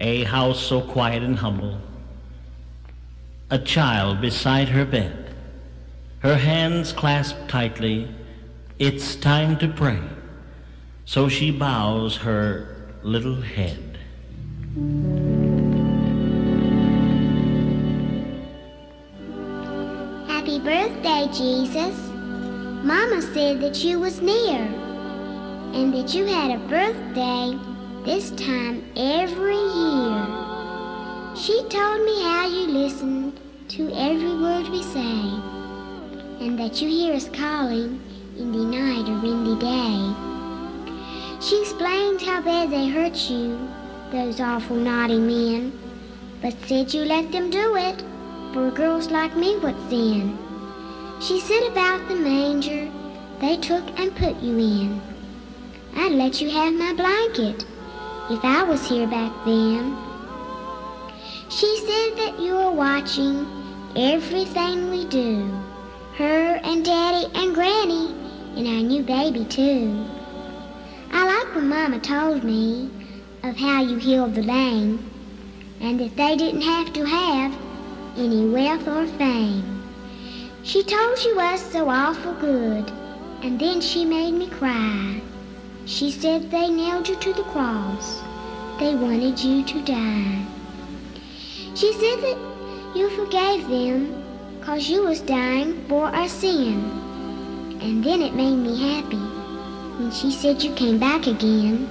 A house so quiet and humble. A child beside her bed. Her hands clasped tightly. It's time to pray. So she bows her little head. Happy birthday, Jesus. Mama said that you was near and that you had a birthday this time every year. She told me how you listened to every word we say and that you hear us calling in the night or in the day. She explained how bad they hurt you, those awful naughty men, but said you let them do it for girls like me what's in. She said about the manger they took and put you in. I'd let you have my blanket if I was here back then. She said that you were watching everything we do. Her and Daddy and Granny and our new baby too. I like when Mama told me of how you healed the lame and that they didn't have to have any wealth or fame. She told you was so awful good, and then she made me cry. She said they nailed you to the cross. They wanted you to die. She said that you forgave them cause you was dying for our sin. And then it made me happy when she said you came back again.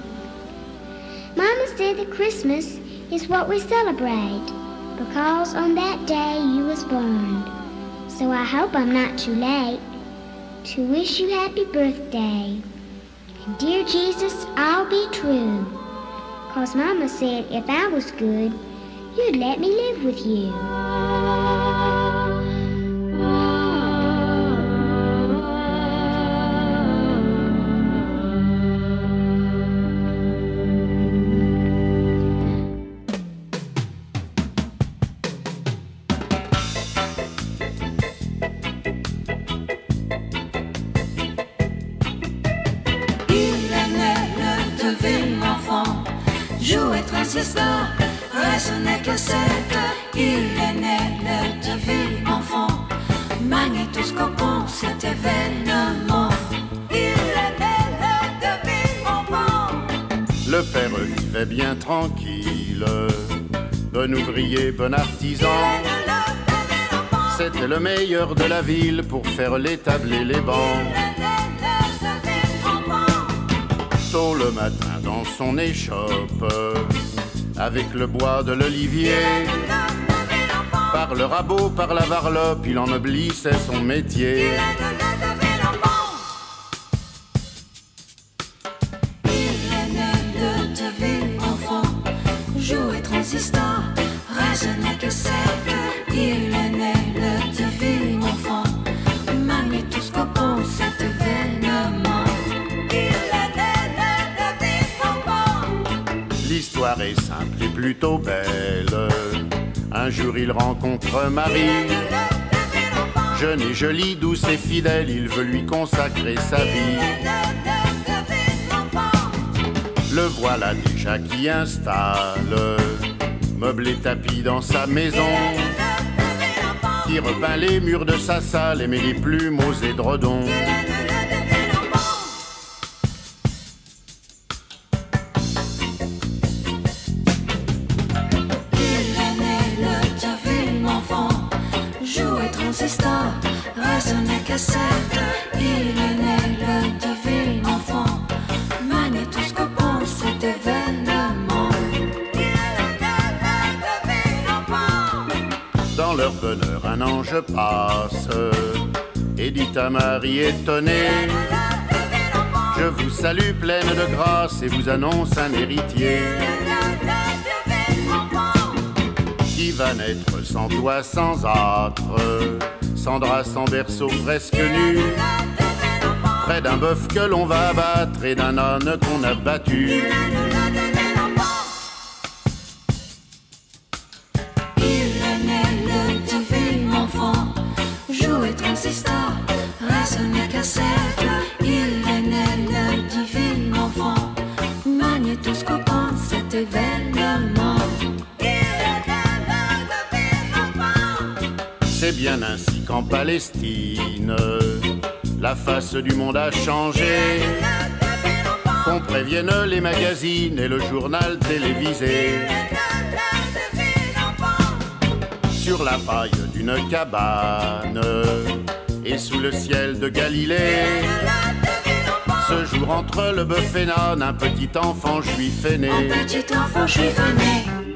Mama said that Christmas is what we celebrate because on that day you was born. So I hope I'm not too late to wish you happy birthday. Dear Jesus, I'll be true. Cause Mama said if I was good, you'd let me live with you. Le meilleur de la ville pour faire et les bancs. Tôt le matin dans son échoppe, avec le bois de l'olivier, par le rabot, par la varlope, il ennoblissait son métier. Un jour il rencontre Marie, jeune et jolie, douce et fidèle, il veut lui consacrer sa vie. Le voilà déjà qui installe, meublé tapis dans sa maison, qui repeint les murs de sa salle et met les plumes aux édredons. Je vous salue pleine de grâce et vous annonce un héritier qui va naître sans doigt, sans âtre, sans drap, sans berceau, presque nu, près d'un bœuf que l'on va abattre et d'un âne qu'on a battu. La face du monde a changé. Qu'on prévienne les magazines et le journal télévisé. Sur la paille d'une cabane et sous le ciel de Galilée. Ce jour entre le bœuf et un petit enfant juif est. Un petit enfant juif est né.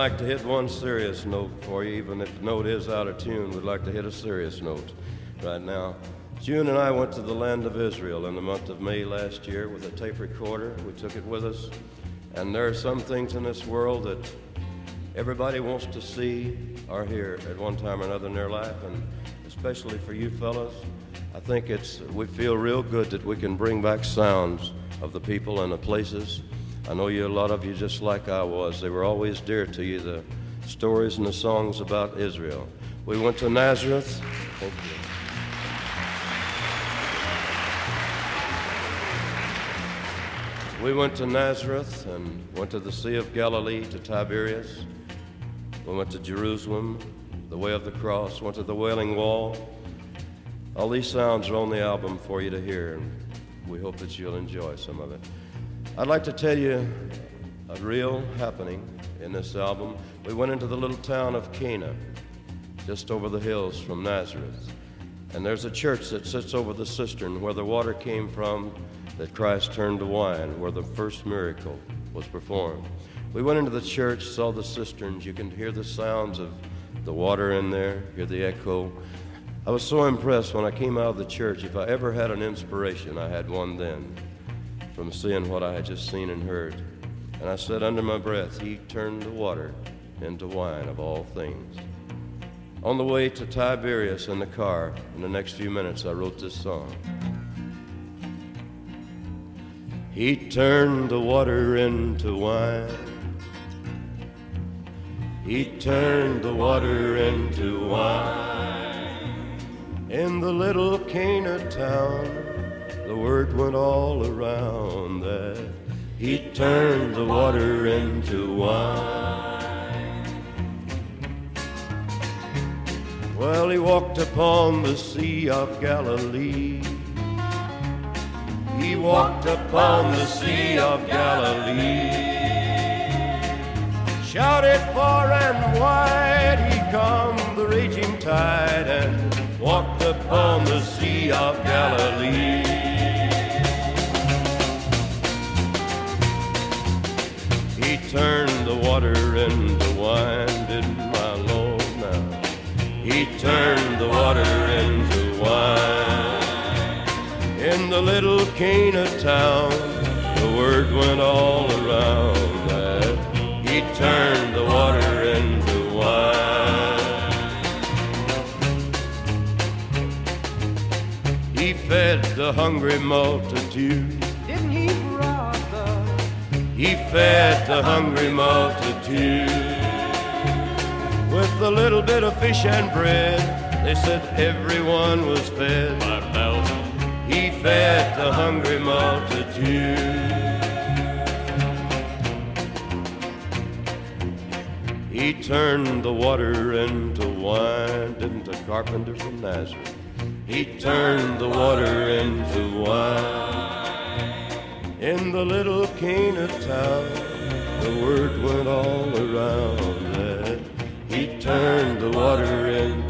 Like to hit one serious note for you, even if the note is out of tune. We'd like to hit a serious note right now. June and I went to the land of Israel in the month of May last year with a tape recorder. We took it with us. And there are some things in this world that everybody wants to see or hear at one time or another in their life, and especially for you fellas. I think it's we feel real good that we can bring back sounds of the people and the places. I know you a lot of you just like I was. They were always dear to you, the stories and the songs about Israel. We went to Nazareth. Thank you. We went to Nazareth and went to the Sea of Galilee to Tiberias. We went to Jerusalem, the way of the cross, went to the Wailing Wall. All these sounds are on the album for you to hear, and we hope that you'll enjoy some of it. I'd like to tell you a real happening in this album. We went into the little town of Cana, just over the hills from Nazareth. And there's a church that sits over the cistern where the water came from that Christ turned to wine, where the first miracle was performed. We went into the church, saw the cisterns. You can hear the sounds of the water in there, hear the echo. I was so impressed when I came out of the church. If I ever had an inspiration, I had one then from seeing what I had just seen and heard. And I said under my breath, He turned the water into wine of all things. On the way to Tiberias in the car, in the next few minutes, I wrote this song. He turned the water into wine. He turned the water into wine. In the little Cana town, the word went all around that he turned the water into wine. Well, he walked upon the Sea of Galilee. He walked upon the Sea of Galilee. Shouted far and wide, he calmed the raging tide and walked upon the Sea of Galilee. turned the water into wine, didn't my Lord now? He turned the water into wine. In the little Cana town, the word went all around that He turned the water into wine. He fed the hungry multitude he fed the hungry multitude with a little bit of fish and bread. They said everyone was fed. By he fed the hungry multitude. He turned the water into wine, didn't the carpenter from Nazareth? He turned the water into wine in the little Cana town. The word went all around that he turned the water into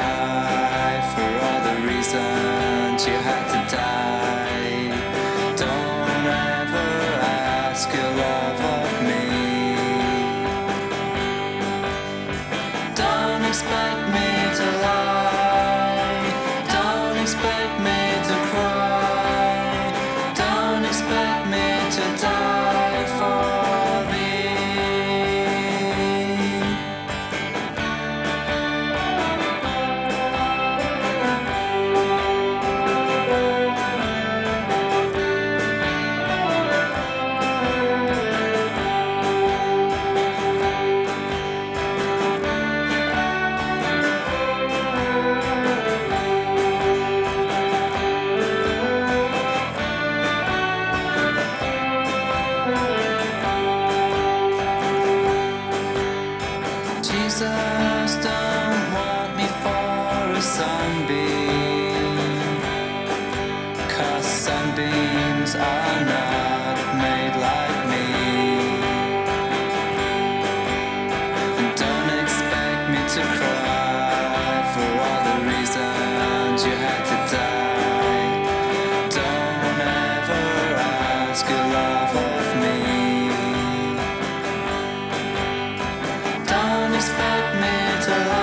三界海 back metal.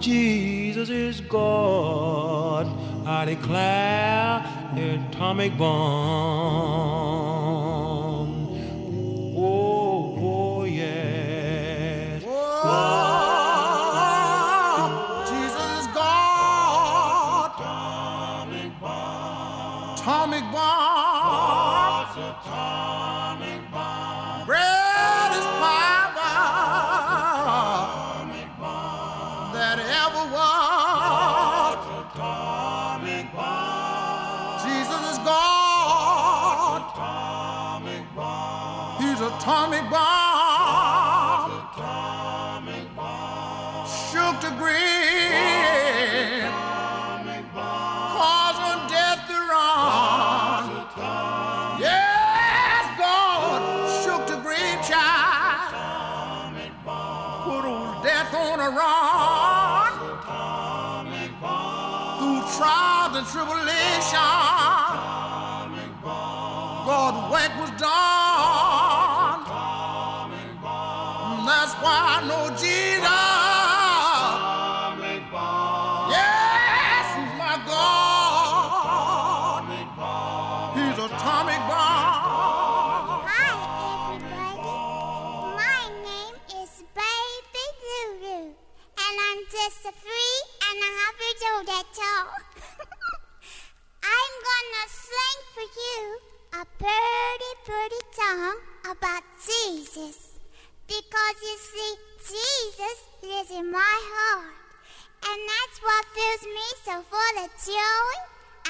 Jesus is God. I declare atomic bomb. Because you see, Jesus lives in my heart. And that's what fills me so full of joy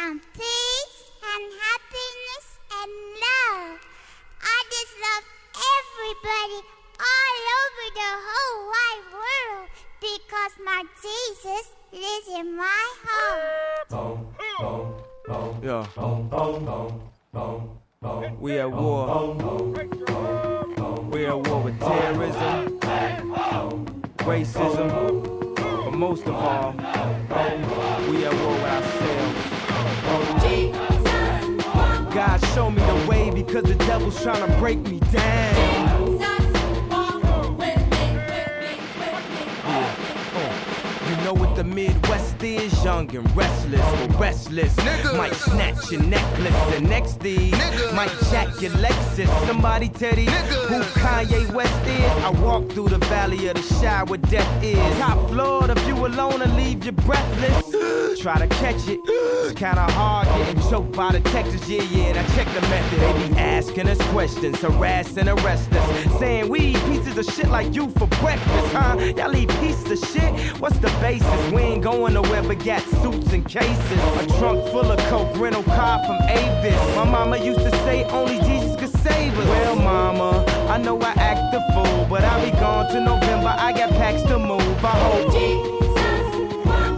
and peace and happiness and love. I just love everybody all over the whole wide world because my Jesus lives in my heart. Yeah. We are war. Racism, but most of all, we at war with ourselves. God show me the way because the devil's trying to break me down. Uh, you know what the Midwest is? Young and restless, restless. Might snatch your necklace. The next thing might jack your Lexus. Somebody tell these who Kanye West is. I walk through the valley of the shadow where death is. Top floor, the view alone and leave you breathless. Try to catch it. It's kinda hard getting choked by the Texas. Yeah, yeah, and I check the method. They be asking us questions, harass and arrest us. Saying we eat pieces of shit like you for breakfast, huh? Y'all eat pieces of shit? What's the basis? We ain't going nowhere but got suits and cases. A trunk full of coke, rental car from Avis. My mama used to say only Jesus could save us. Well, mama, I know I act the fool, but I'll be gone to November. I got packs to move. I hope.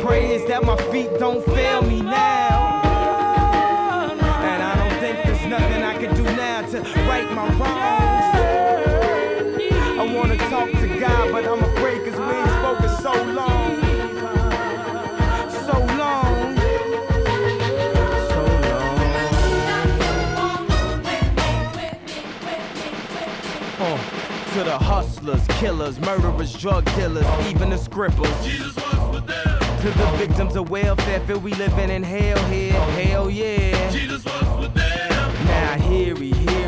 Pray is that my feet don't fail me now. And I don't think there's nothing I can do now to right my wrongs. I wanna talk to God, but I'm afraid cause we ain't spoken so long. So long. So long. Uh, to the hustlers, killers, murderers, drug dealers, even the scribblers. To the victims of welfare, feel we living in hell here. Hell yeah. Jesus was with them. Now hear he, hear he,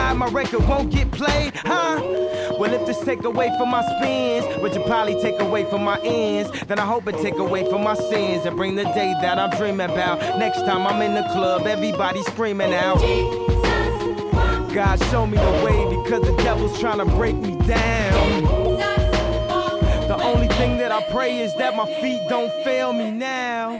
my record won't get played, huh? Well, if this take away from my spins, which will probably take away from my ends, then I hope it take away from my sins and bring the day that I'm dreaming about. Next time I'm in the club, everybody screaming out. God show me the way because the devil's trying to break me down. The only thing that I pray is that my feet don't fail me now.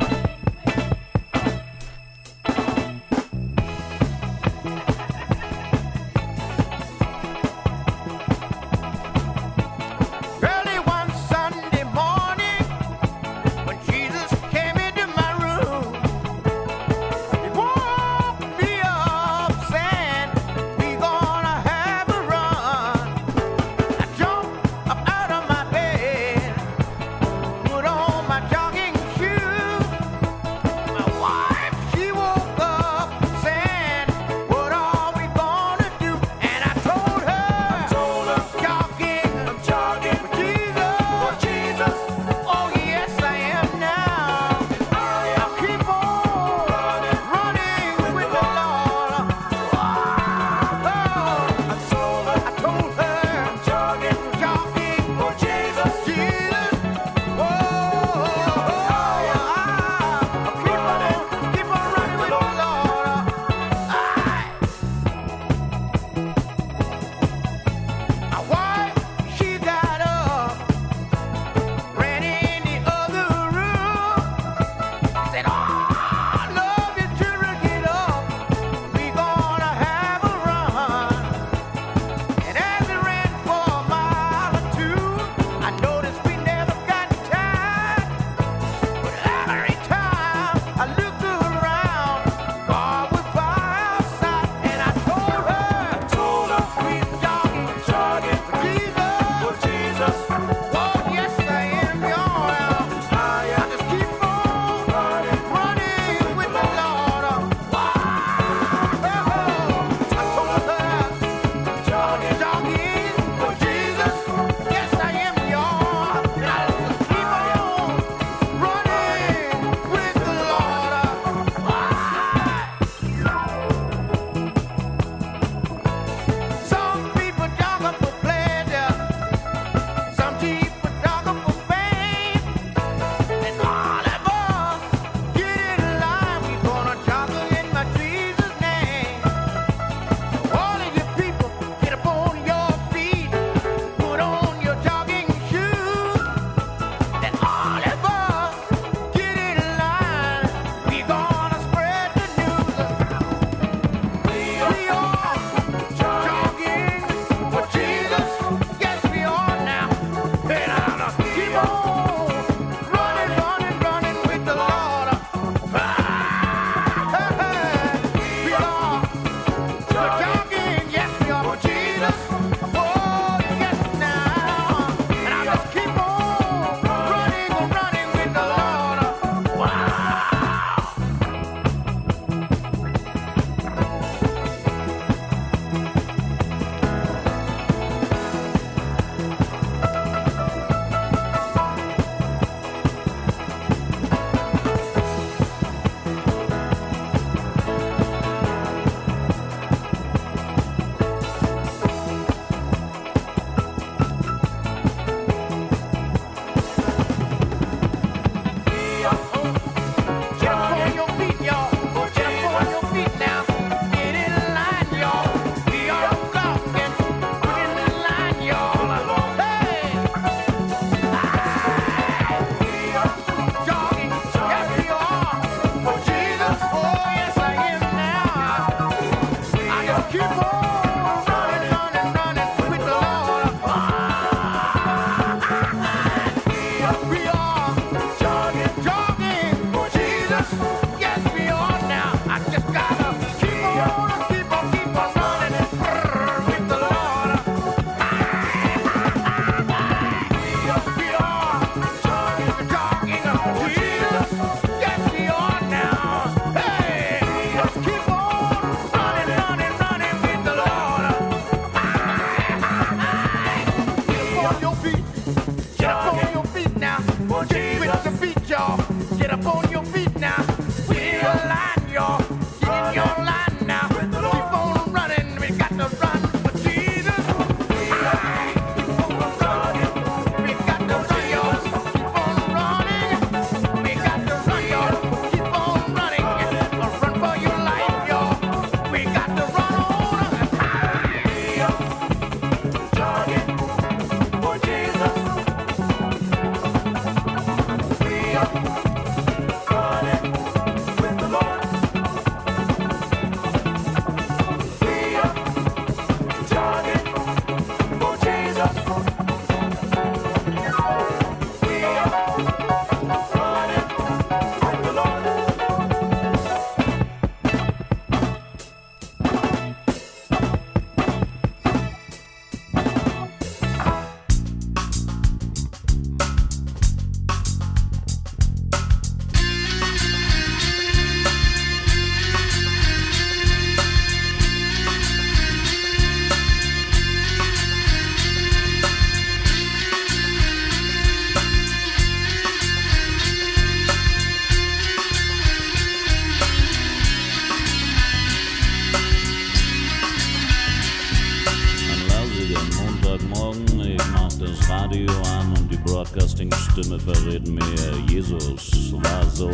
Broadcasting-Stimme verrät mir, Jesus war so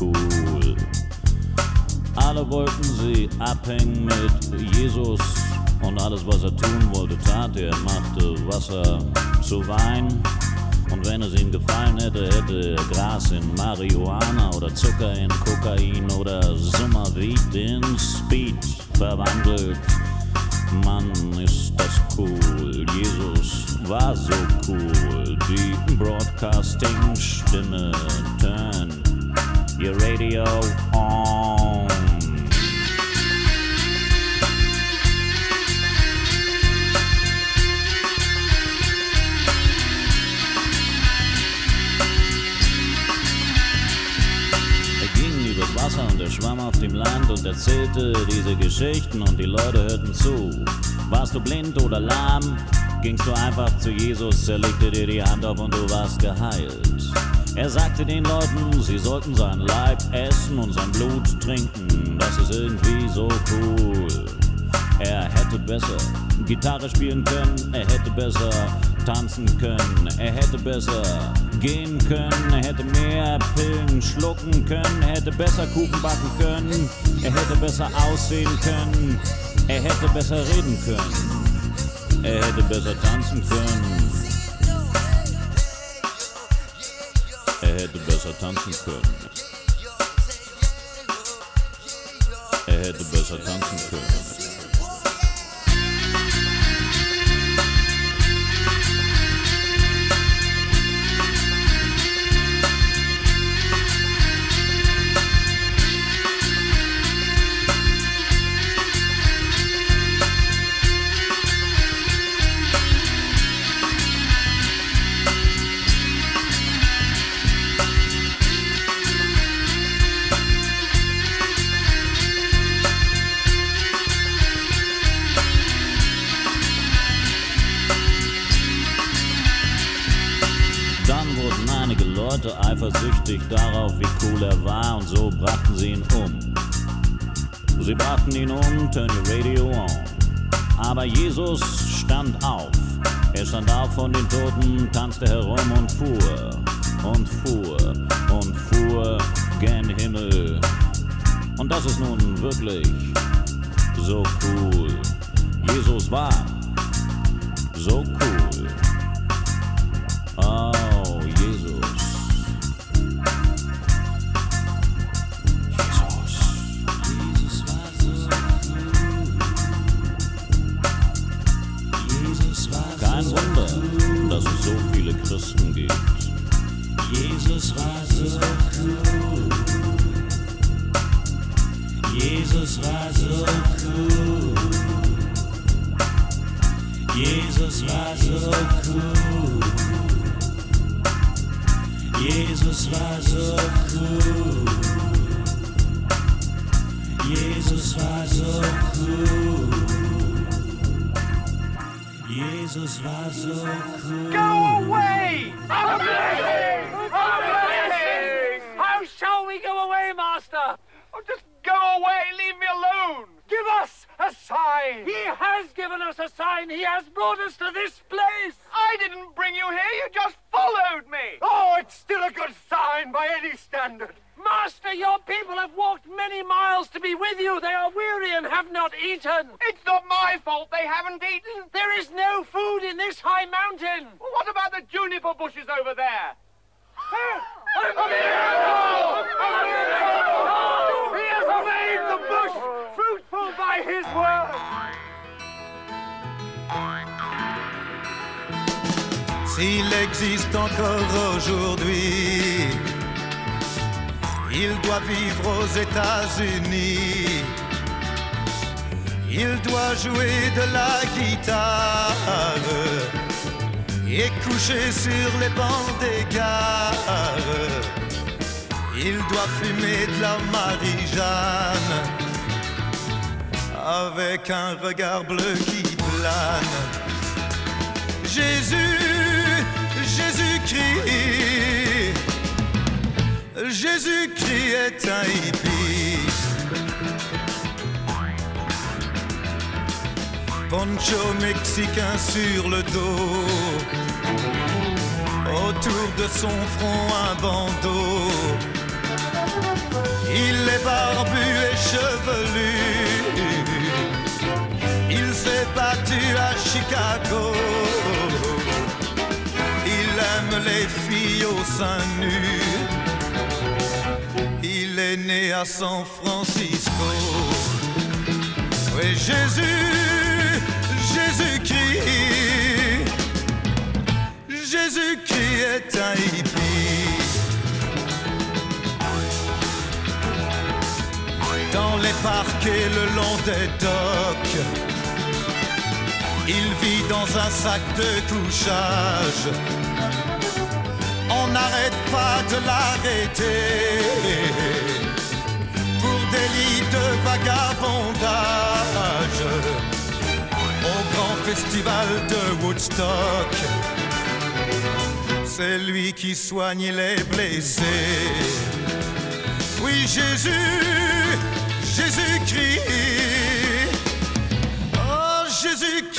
cool. Alle wollten sie abhängen mit Jesus und alles, was er tun wollte, tat er. Machte Wasser zu Wein und wenn es ihm gefallen hätte, hätte er Gras in Marihuana oder Zucker in Kokain oder Summerweed in Speed verwandelt. Mann, ist das cool. Jesus war so cool. Die Broadcasting-Stimme turn your radio on. Wasser und er schwamm auf dem Land und erzählte diese Geschichten und die Leute hörten zu. Warst du blind oder lahm? Gingst du einfach zu Jesus, er legte dir die Hand auf und du warst geheilt. Er sagte den Leuten, sie sollten sein Leib essen und sein Blut trinken. Das ist irgendwie so cool. Er hätte besser Gitarre spielen können, er hätte besser tanzen können, er hätte besser gehen können, er hätte mehr Pillen schlucken können, er hätte besser Kuchen backen können, er hätte besser aussehen können, er hätte besser reden können, er hätte besser tanzen können. Er hätte besser tanzen können. Er hätte besser tanzen können. Jesus stand auf. Er stand auf von den Toten, tanzte herum und fuhr und fuhr und fuhr gen Himmel. Und das ist nun wirklich so cool. Jesus war sign! He has given us a sign! He has brought us to this place! I didn't bring you here, you just followed me! Oh, it's still a good sign by any standard! Master, your people have walked many miles to be with you. They are weary and have not eaten. It's not my fault they haven't eaten. There is no food in this high mountain. What about the juniper bushes over there? A miracle! A miracle! He S'il existe encore aujourd'hui, il doit vivre aux États-Unis. Il doit jouer de la guitare et coucher sur les bancs des gares. Il doit fumer de la Marie-Jeanne avec un regard bleu qui plane. Jésus, Jésus-Christ, Jésus-Christ est un hippie. Poncho mexicain sur le dos, autour de son front un bandeau. Il est barbu et chevelu. Il s'est battu à Chicago. Il aime les filles au sein nu. Il est né à San Francisco. Oui, Jésus, Jésus-Christ. Jésus-Christ est un hippie. Dans les parcs et le long des docks. Il vit dans un sac de couchage. On n'arrête pas de l'arrêter pour délit de vagabondage au grand festival de Woodstock. C'est lui qui soigne les blessés. Oui, Jésus, Jésus-Christ.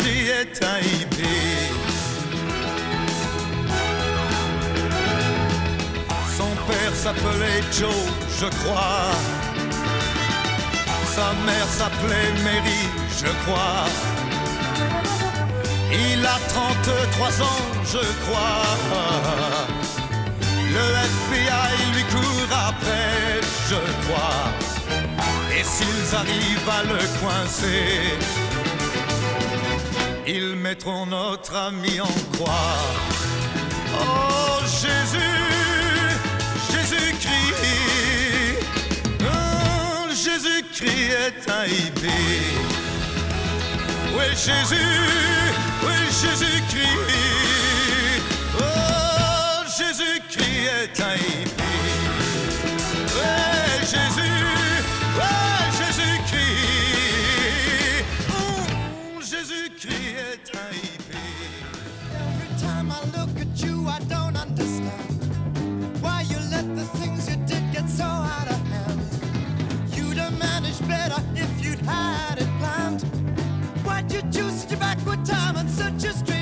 Un hippie. Son père s'appelait Joe, je crois. Sa mère s'appelait Mary, je crois. Il a 33 ans, je crois. Le FBI lui court après, je crois. Et s'ils arrivent à le coincer, ils mettront notre ami en croix. Oh Jésus, Jésus-Christ, oh, Jésus-Christ est un hippie. Oui Jésus, oui Jésus-Christ, oh Jésus-Christ est un hippie. Better if you'd had it planned. Why'd you choose such a backward time and such a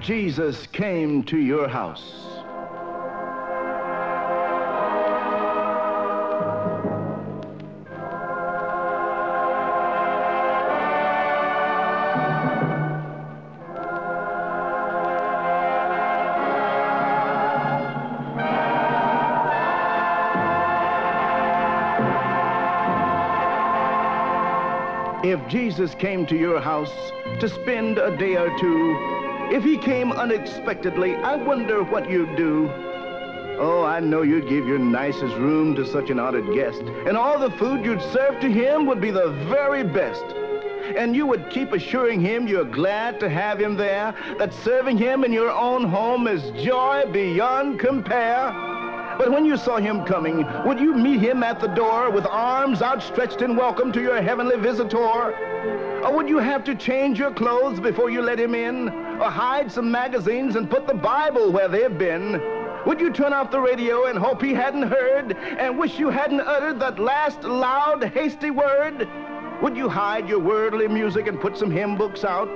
Jesus came to your house. If Jesus came to your house to spend a day or two, if he came unexpectedly, I wonder what you'd do. Oh, I know you'd give your nicest room to such an honored guest, and all the food you'd serve to him would be the very best. And you would keep assuring him you're glad to have him there, that serving him in your own home is joy beyond compare. But when you saw him coming, would you meet him at the door with arms outstretched in welcome to your heavenly visitor? Or would you have to change your clothes before you let him in? Or hide some magazines and put the Bible where they've been? Would you turn off the radio and hope he hadn't heard and wish you hadn't uttered that last loud, hasty word? Would you hide your worldly music and put some hymn books out?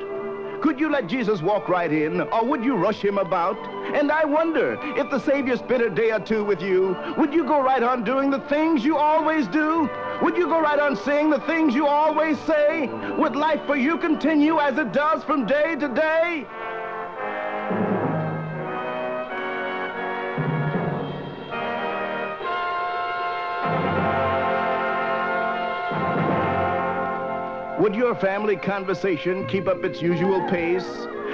Could you let Jesus walk right in, or would you rush him about? And I wonder, if the Savior spent a day or two with you, would you go right on doing the things you always do? Would you go right on saying the things you always say? Would life for you continue as it does from day to day? Would your family conversation keep up its usual pace?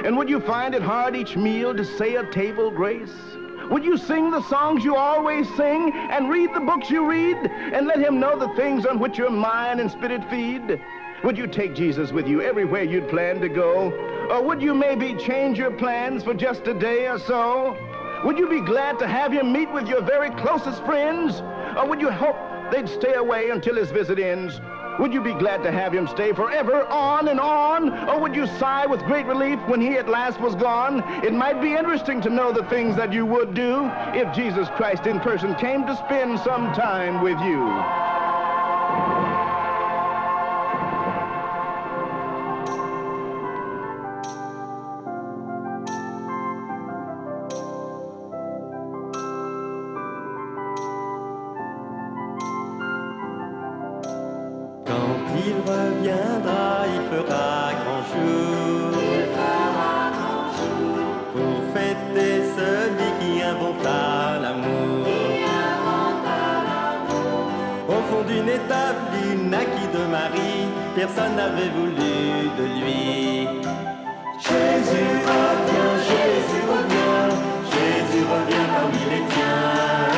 And would you find it hard each meal to say a table grace? Would you sing the songs you always sing and read the books you read and let him know the things on which your mind and spirit feed? Would you take Jesus with you everywhere you'd plan to go? Or would you maybe change your plans for just a day or so? Would you be glad to have him meet with your very closest friends? Or would you hope they'd stay away until his visit ends? Would you be glad to have him stay forever on and on? Or would you sigh with great relief when he at last was gone? It might be interesting to know the things that you would do if Jesus Christ in person came to spend some time with you. Établie naquit de Marie, personne n'avait voulu de lui. Jésus revient, Jésus revient, Jésus revient parmi les tiens.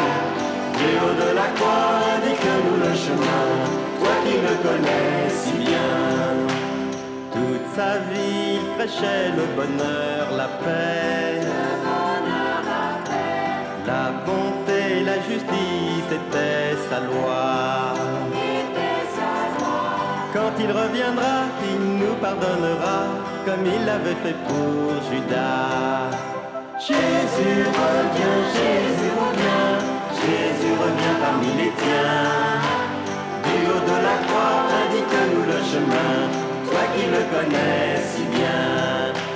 Et haut de la croix, indique-nous le chemin, toi qui le connais si bien. Toute sa vie, il prêchait le bonheur, la paix. La bonté, la justice était sa loi. Quand il reviendra, il nous pardonnera, comme il l'avait fait pour Judas. Jésus revient, Jésus revient, Jésus revient parmi les tiens. Du haut de la croix, indique-nous le chemin, toi qui le connais si bien.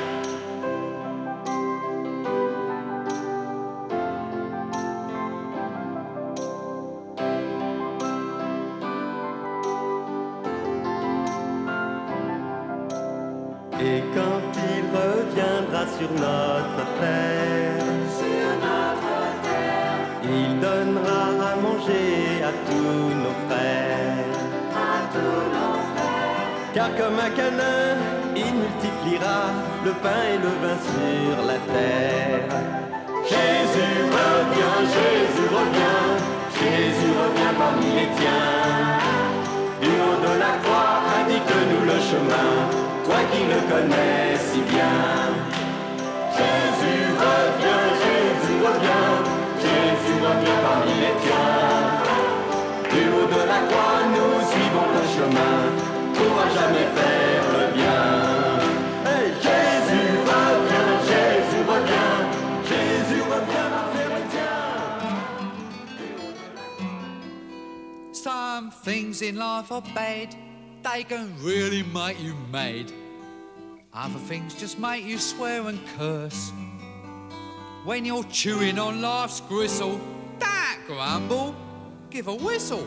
Car comme un canin, il multipliera le pain et le vin sur la terre. Jésus revient, Jésus revient, Jésus revient parmi les tiens. Du haut de la croix, indique-nous le chemin, toi qui le connais si bien. Jésus revient, Jésus revient, Jésus revient parmi les tiens. Du haut de la croix, nous suivons le chemin Some things in life are bad, they can really make you mad. Other things just make you swear and curse. When you're chewing on life's gristle, don't grumble, give a whistle.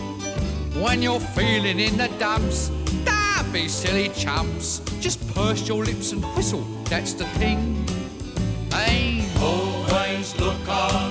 When you're feeling in the dumps, don't be silly chumps. Just purse your lips and whistle. That's the thing. Hey, always look on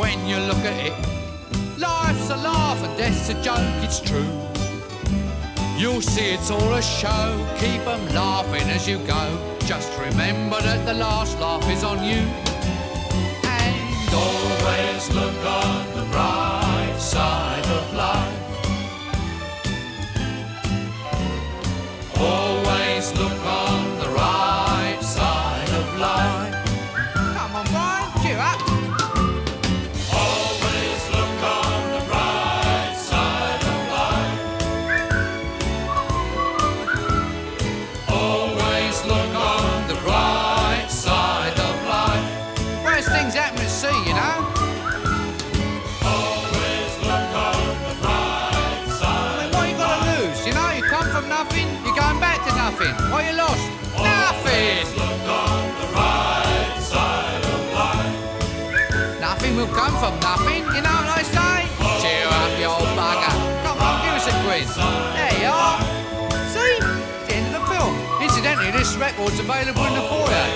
when you look at it. Life's a laugh and death's a joke, it's true. You'll see it's all a show, keep 'em laughing as you go. Just remember that the last laugh is on you. And always look on the bright side I say? Cheer up, you old bugger. Come on, give us a quiz. There you are. See? It's the end of the film. Incidentally, this record's available in the foyer.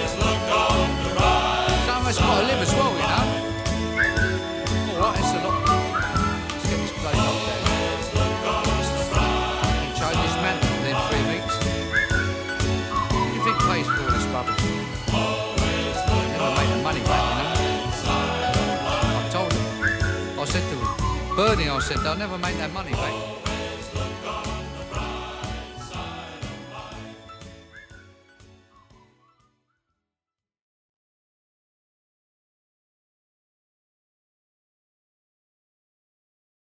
Some of us got to live as well, you know. Bernie, I said, they'll never make that money back.